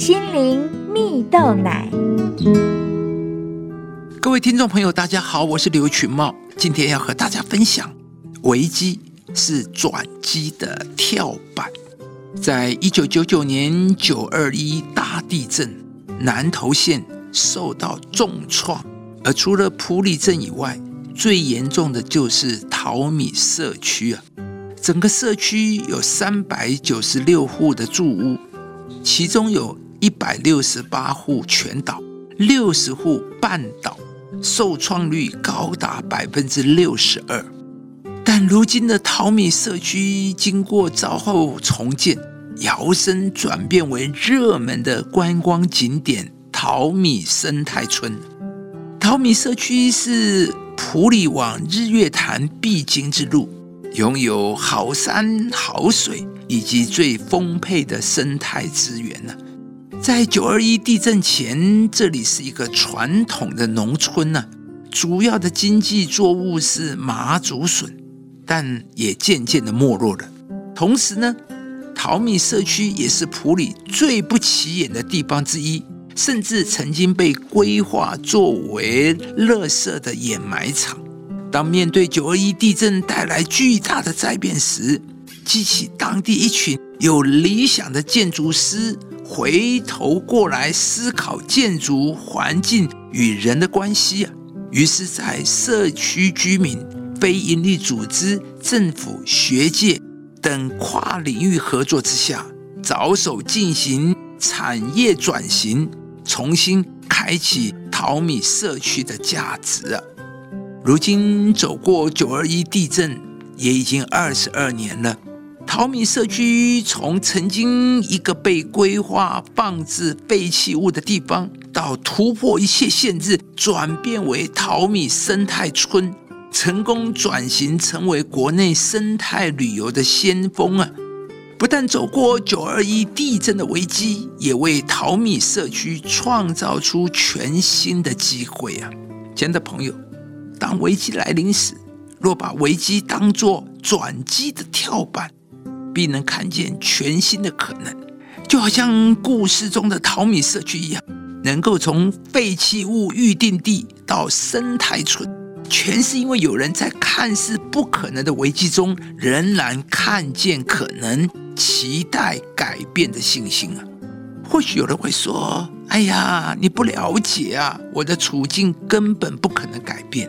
心灵蜜豆奶。各位听众朋友，大家好，我是刘群茂，今天要和大家分享：危机是转机的跳板。在一九九九年九二一大地震，南投县受到重创，而除了埔里镇以外，最严重的就是桃米社区啊。整个社区有三百九十六户的住屋，其中有一百六十八户全倒，六十户半倒，受创率高达百分之六十二。但如今的淘米社区经过早后重建，摇身转变为热门的观光景点——淘米生态村。淘米社区是普里往日月潭必经之路。拥有好山好水以及最丰沛的生态资源呢。在九二一地震前，这里是一个传统的农村呢，主要的经济作物是麻竹笋，但也渐渐的没落了。同时呢，淘米社区也是普里最不起眼的地方之一，甚至曾经被规划作为垃圾的掩埋场。当面对九二一地震带来巨大的灾变时，激起当地一群有理想的建筑师回头过来思考建筑环境与人的关系啊。于是，在社区居民、非营利组织、政府、学界等跨领域合作之下，着手进行产业转型，重新开启淘米社区的价值啊。如今走过九二一地震，也已经二十二年了。淘米社区从曾经一个被规划放置废弃物的地方，到突破一切限制，转变为淘米生态村，成功转型成为国内生态旅游的先锋啊！不但走过九二一地震的危机，也为淘米社区创造出全新的机会啊！亲爱的朋友。当危机来临时，若把危机当作转机的跳板，必能看见全新的可能。就好像故事中的淘米社区一样，能够从废弃物预定地到生态村，全是因为有人在看似不可能的危机中，仍然看见可能，期待改变的信心啊！或许有人会说：“哎呀，你不了解啊，我的处境根本不可能改变。”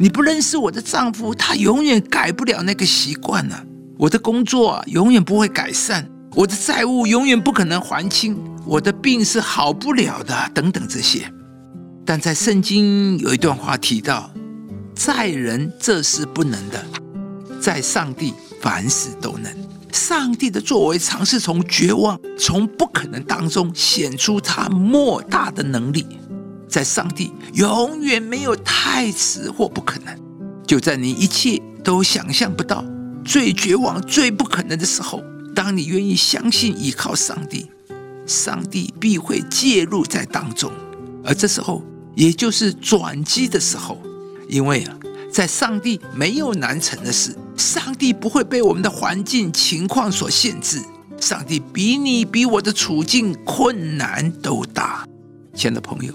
你不认识我的丈夫，他永远改不了那个习惯呢。我的工作永远不会改善，我的债务永远不可能还清，我的病是好不了的，等等这些。但在圣经有一段话提到，在人这是不能的，在上帝凡事都能。上帝的作为常是从绝望、从不可能当中显出他莫大的能力。在上帝永远没有太迟或不可能。就在你一切都想象不到、最绝望、最不可能的时候，当你愿意相信、依靠上帝，上帝必会介入在当中。而这时候，也就是转机的时候，因为啊，在上帝没有难成的事，上帝不会被我们的环境情况所限制。上帝比你、比我的处境困难都大。亲爱的朋友。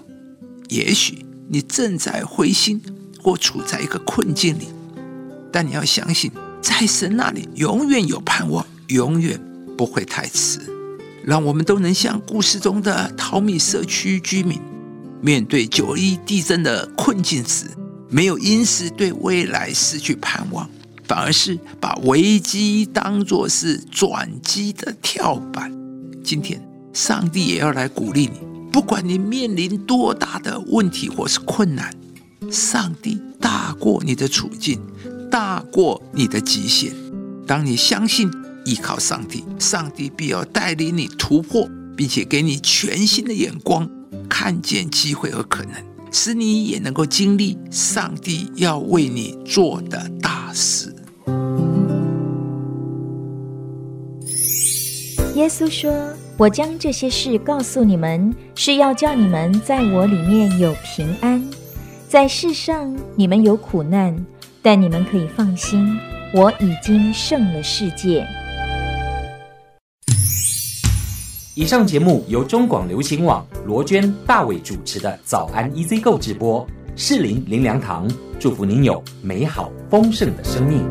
也许你正在灰心或处在一个困境里，但你要相信，在神那里永远有盼望，永远不会太迟。让我们都能像故事中的淘米社区居民，面对九一地震的困境时，没有因此对未来失去盼望，反而是把危机当作是转机的跳板。今天，上帝也要来鼓励你。不管你面临多大的问题或是困难，上帝大过你的处境，大过你的极限。当你相信依靠上帝，上帝必要带领你突破，并且给你全新的眼光，看见机会和可能，使你也能够经历上帝要为你做的大事。耶稣说。我将这些事告诉你们，是要叫你们在我里面有平安。在世上你们有苦难，但你们可以放心，我已经胜了世界。以上节目由中广流行网罗娟、大伟主持的早安 EZ 购直播，适林林良堂祝福您有美好丰盛的生命。